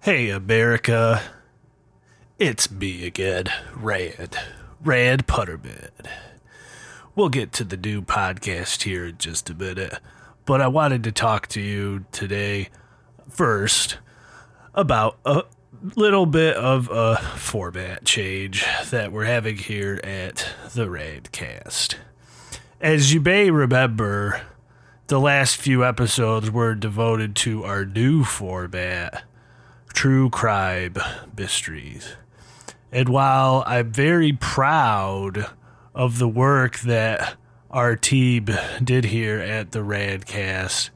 Hey, America. It's me again, Rad. Rad Putterbed. We'll get to the new podcast here in just a minute, but I wanted to talk to you today first about a little bit of a format change that we're having here at the Radcast. As you may remember, the last few episodes were devoted to our new format, True Crime Mysteries. And while I'm very proud of the work that our team did here at the Radcast,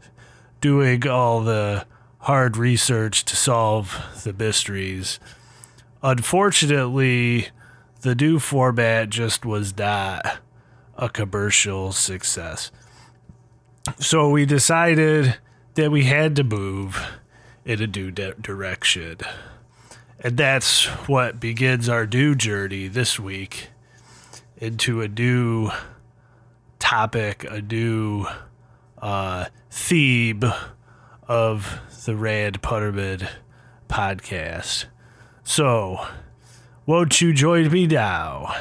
doing all the hard research to solve the mysteries, unfortunately, the new format just was not a commercial success. So we decided that we had to move in a new di- direction. And that's what begins our new journey this week into a new topic, a new uh, theme of the Rand Putterman podcast. So, won't you join me now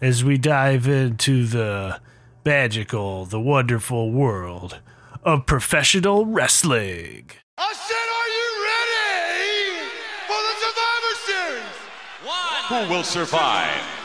as we dive into the magical, the wonderful world of professional wrestling? I said, are you ready for the Survivor Series? Who will survive?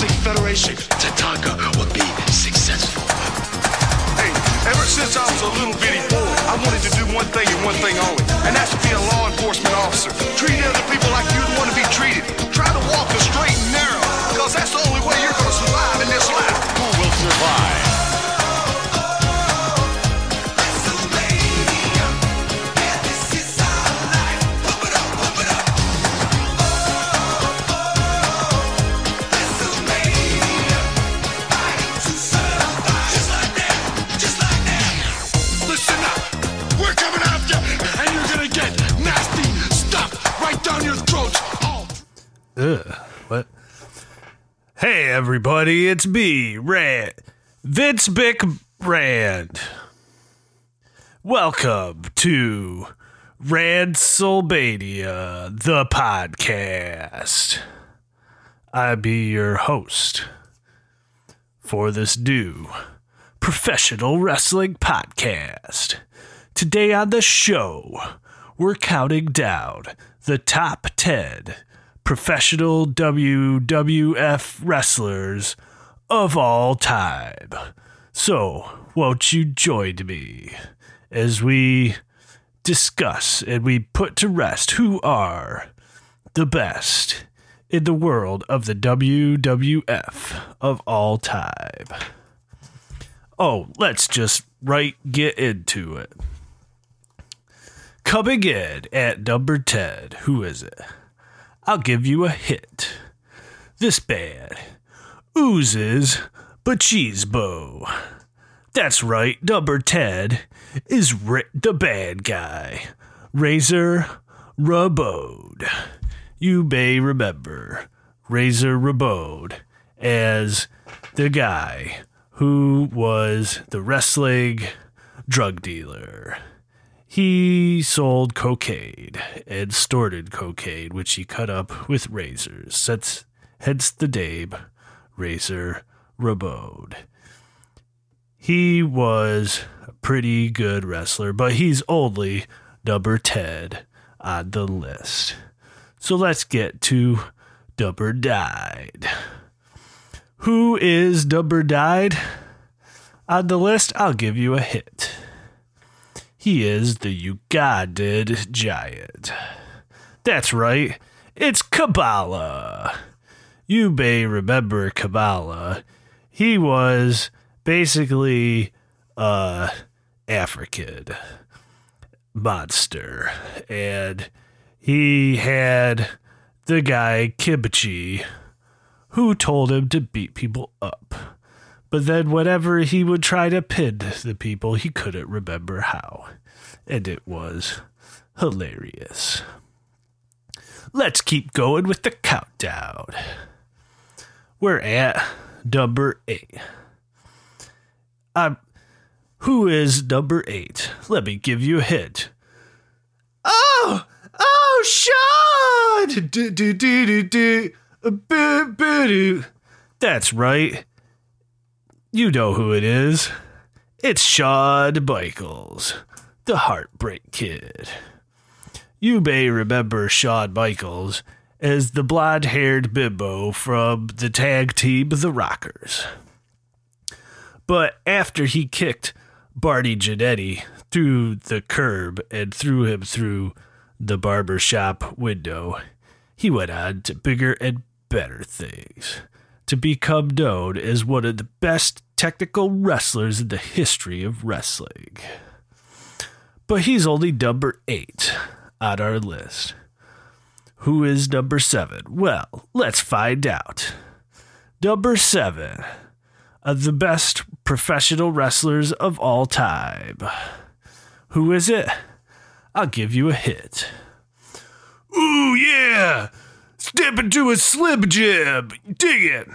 The Federation, Tatanka will be successful. Hey, ever since I was a little bitty boy, I wanted to do one thing and one thing only, and that's to be a law enforcement officer. Treat other people like you'd want to be treated. Try to walk the everybody, it's me, Rand. Vince Bick Rand. Welcome to Ransolmania, the podcast. I be your host for this new professional wrestling podcast. Today on the show, we're counting down the top 10 professional WWF wrestlers of all time. So, won't you join me as we discuss and we put to rest who are the best in the world of the WWF of all time? Oh, let's just right get into it. Coming in at number 10, who is it? I'll give you a hit. This band oozes Bachisbo. That's right, number 10 is the bad guy, Razor Rabode. You may remember Razor Rabode as the guy who was the wrestling drug dealer. He sold cocaine and stored cocaine, which he cut up with razors. That's hence the name Razor Rabode. He was a pretty good wrestler, but he's only number 10 on the list. So let's get to Dubber Died. Who is Dubber Died? On the list, I'll give you a hit. He is the Ugandan giant. That's right, it's Kabbalah. you may remember Kamala. He was basically a African monster. And he had the guy Kibichi who told him to beat people up. But then whenever he would try to pin the people, he couldn't remember how. And it was hilarious. Let's keep going with the countdown. We're at number eight. Um, who is number eight? Let me give you a hint. Oh, oh, Sean! Do, do, do, do, do. Boo, boo, do. That's right. You know who it is. It's Shawn Michaels, the Heartbreak Kid. You may remember Shawn Michaels as the blonde haired bimbo from the tag team The Rockers. But after he kicked Barney Jannetty through the curb and threw him through the barber shop window, he went on to bigger and better things to become known as one of the best technical wrestlers in the history of wrestling. But he's only number eight on our list. Who is number seven? Well, let's find out. Number seven of the best professional wrestlers of all time. Who is it? I'll give you a hit. Ooh, yeah! Step into a slip jib. Dig it.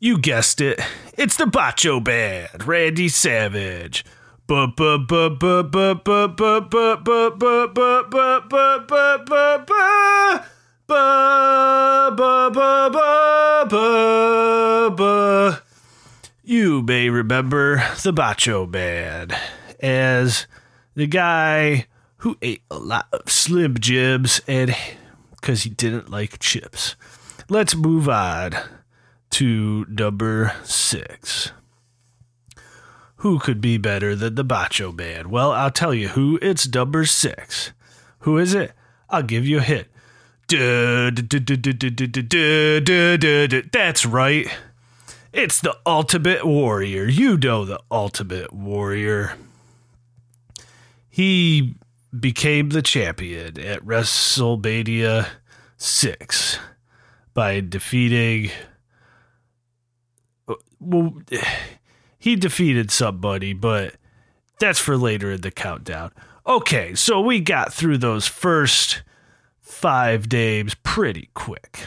You guessed it. It's the Bacho Band, Randy Savage. You may remember the Bacho Band as the guy who ate a lot of Slim Jims and because he didn't like chips. Let's move on to number six. Who could be better than the Bacho Band? Well, I'll tell you who. It's number six. Who is it? I'll give you a hit. That's right. It's the Ultimate Warrior. You know the Ultimate Warrior. He became the champion at WrestleMania 6 by defeating. Uh, well, he defeated somebody, but that's for later in the countdown. Okay, so we got through those first five names pretty quick.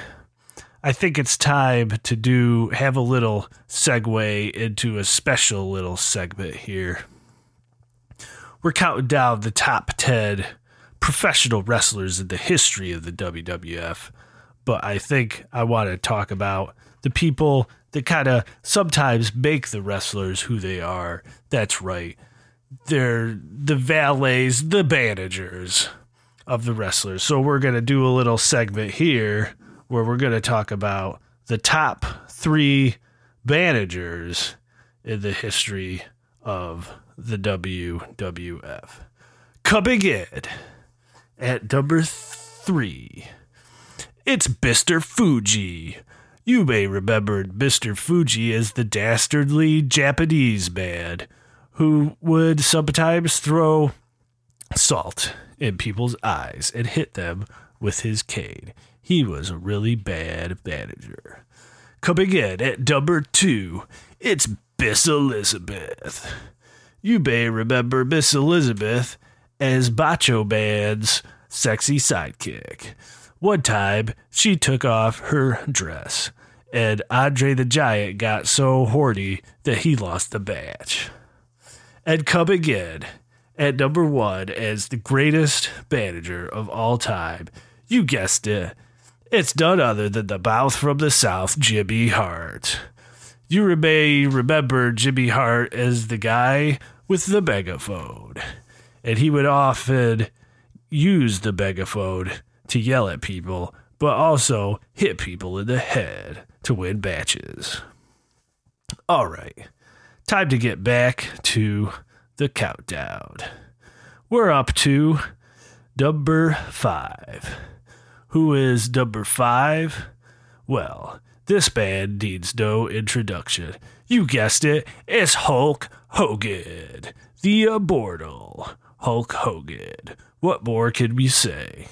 I think it's time to do have a little segue into a special little segment here. We're counting down the top 10 professional wrestlers in the history of the WWF, but I think I want to talk about the people that kind of sometimes make the wrestlers who they are. That's right. They're the valets, the managers of the wrestlers. So we're going to do a little segment here where we're going to talk about the top three managers in the history of the WWF. Coming in at number three, it's Mr. Fuji. You may remember Mr. Fuji as the dastardly Japanese man who would sometimes throw salt in people's eyes and hit them with his cane. He was a really bad manager. Coming in at number two, it's Miss Elizabeth. You may remember Miss Elizabeth as Bacho Band's sexy sidekick. One time, she took off her dress, and Andre the Giant got so horny that he lost the match. And come again at number one as the greatest manager of all time, you guessed it, it's none other than the mouth from the South, Jimmy Hart. You may remember Jimmy Hart as the guy with the megaphone, and he would often use the megaphone to yell at people, but also hit people in the head to win matches. All right, time to get back to the countdown. We're up to number five. who is number five? Well, this band needs no introduction. You guessed it, it's Hulk Hogan, the immortal Hulk Hogan. What more can we say?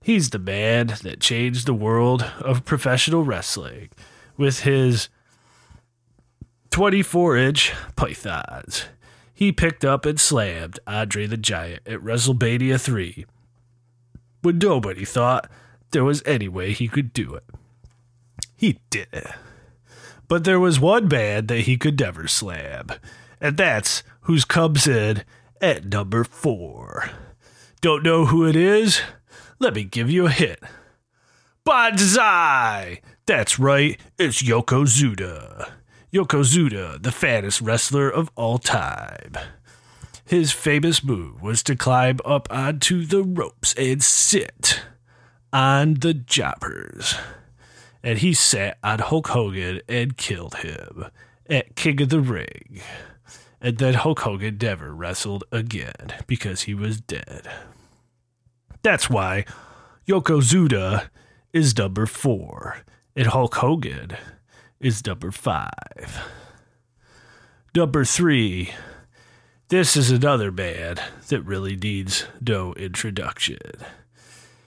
He's the man that changed the world of professional wrestling with his 24 inch pythons. He picked up and slammed Andre the Giant at WrestleMania 3 when nobody thought there was any way he could do it. He did. But there was one man that he could never slam, and that's who's comes in at number four. Don't know who it is? Let me give you a hint. Banzai! That's right, it's Yokozuna. Yokozuna, the fattest wrestler of all time. His famous move was to climb up onto the ropes and sit on the jobbers. And he sat on Hulk Hogan and killed him at King of the Ring. And then Hulk Hogan never wrestled again because he was dead. That's why Yokozuna is number four, and Hulk Hogan is number five. Number three, this is another man that really needs no introduction.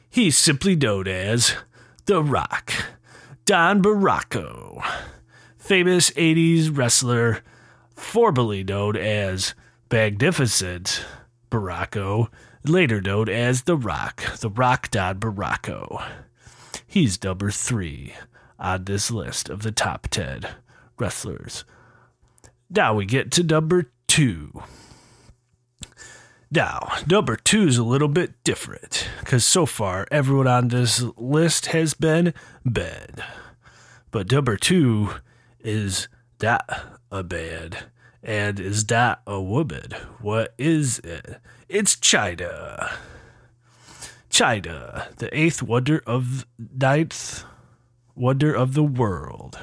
He's simply known as The Rock, Don Baracco, famous 80s wrestler, formerly known as Magnificent Baracco, later known as The Rock, The Rock Don Baracco. He's number three on this list of the top 10 wrestlers. Now we get to number two. Now, number two is a little bit different because so far everyone on this list has been bad. But number two is that a band? And is that a woman? What is it? It's Chyna. Chyna, the eighth wonder of ninth wonder of the world.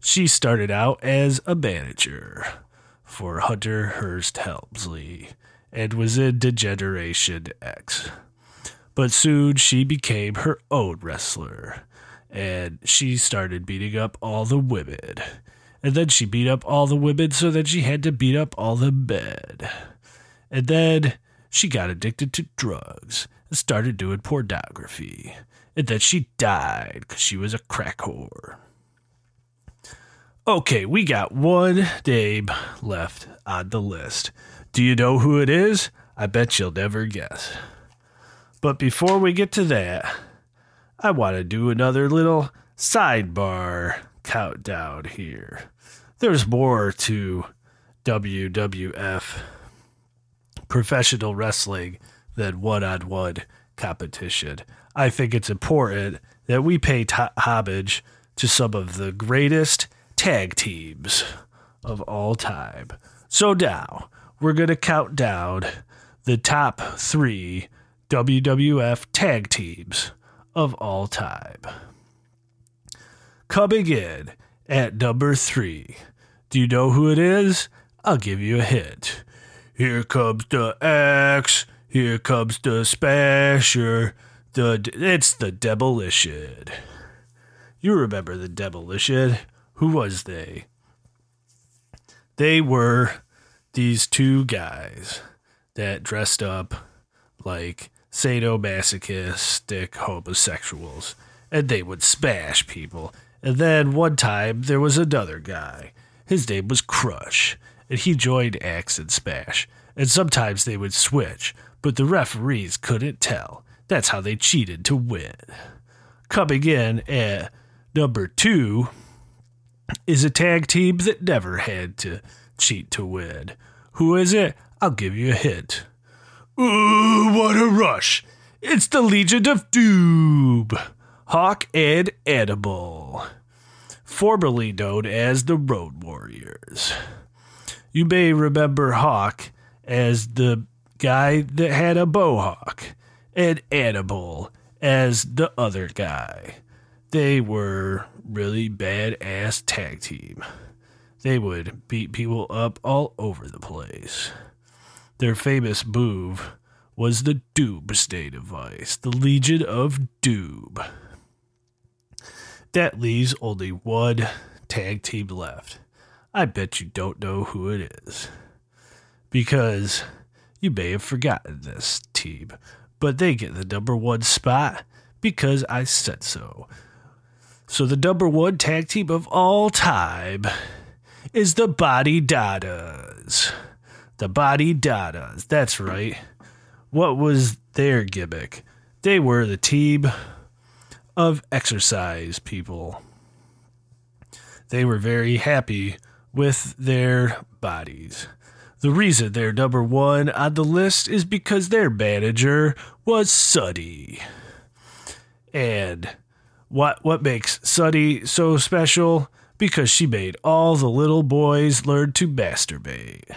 She started out as a manager for Hunter Hearst Helmsley and was in D-Generation X. But soon she became her own wrestler and she started beating up all the women. And then she beat up all the women so that she had to beat up all the men. And then she got addicted to drugs and started doing pornography. And then she died because she was a crack whore. Okay, we got one name left on the list. Do you know who it is? I bet you'll never guess. But before we get to that, I want to do another little sidebar countdown here. There's more to WWF professional wrestling than one on one competition. I think it's important that we pay t- homage to some of the greatest tag teams of all time. So now we're going to count down the top three WWF tag teams of all time. Coming in at number three. Do you know who it is? I'll give you a hint. Here comes the X. Here comes the Smasher. The it's the Demolition. You remember the Demolition? Who was they? They were these two guys that dressed up like sadomasochistic homosexuals, and they would smash people. And then one time there was another guy. His name was Crush, and he joined X and Smash. And sometimes they would switch, but the referees couldn't tell. That's how they cheated to win. Coming in at number two is a tag team that never had to cheat to win. Who is it? I'll give you a hint. Ooh, what a rush! It's the Legion of Doom! Hawk and Edible, formerly known as the Road Warriors. You may remember Hawk as the guy that had a bohawk, and Edible as the other guy. They were really badass tag team. They would beat people up all over the place. Their famous move was the Doomsday device, the Legion of Doom. That leaves only one tag team left. I bet you don't know who it is. Because you may have forgotten this team, but they get the number one spot because I said so. So the number one tag team of all time is the Body Dadas. The Body Dadas. That's right. What was their gimmick? They were the team of exercise people. They were very happy with their bodies. The reason they're number one on the list is because their manager was Suddy. And what what makes Suddy so special? Because she made all the little boys learn to masturbate.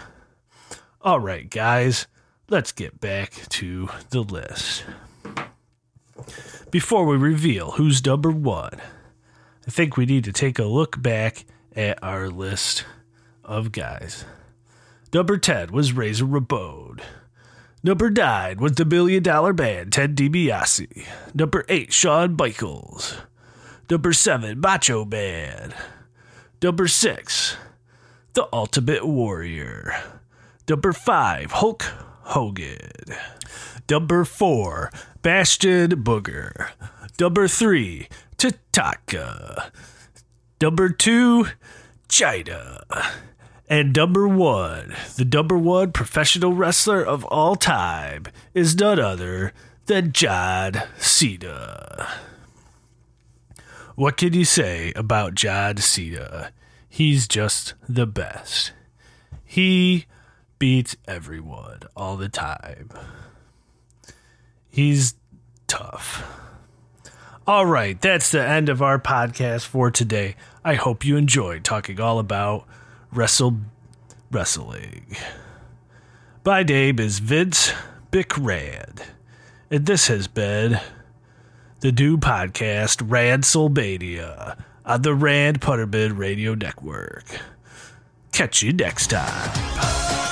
All right, guys, let's get back to the list. Before we reveal who's number one, I think we need to take a look back at our list of guys. Number 10 was Razor Ramon. Number 9 was the Million Dollar Man, Ted DiBiase. Number 8, Shawn Michaels. Number 7, Macho Man. Number 6, The Ultimate Warrior. Number 5, Hulk Hogan. Number 4, Bastion Booger. Number 3, Tataka. Number 2, Chyna. And number one, the number one professional wrestler of all time, is none other than John Cena. What can you say about John Cena? He's just the best. He beats everyone all the time. He's tough. All right, that's the end of our podcast for today. I hope you enjoyed talking all about wrestle wrestling. My name is Vince Bickrad, and this has been the new podcast Ransolmania on the Rand Putterman Radio Network. Catch you next time.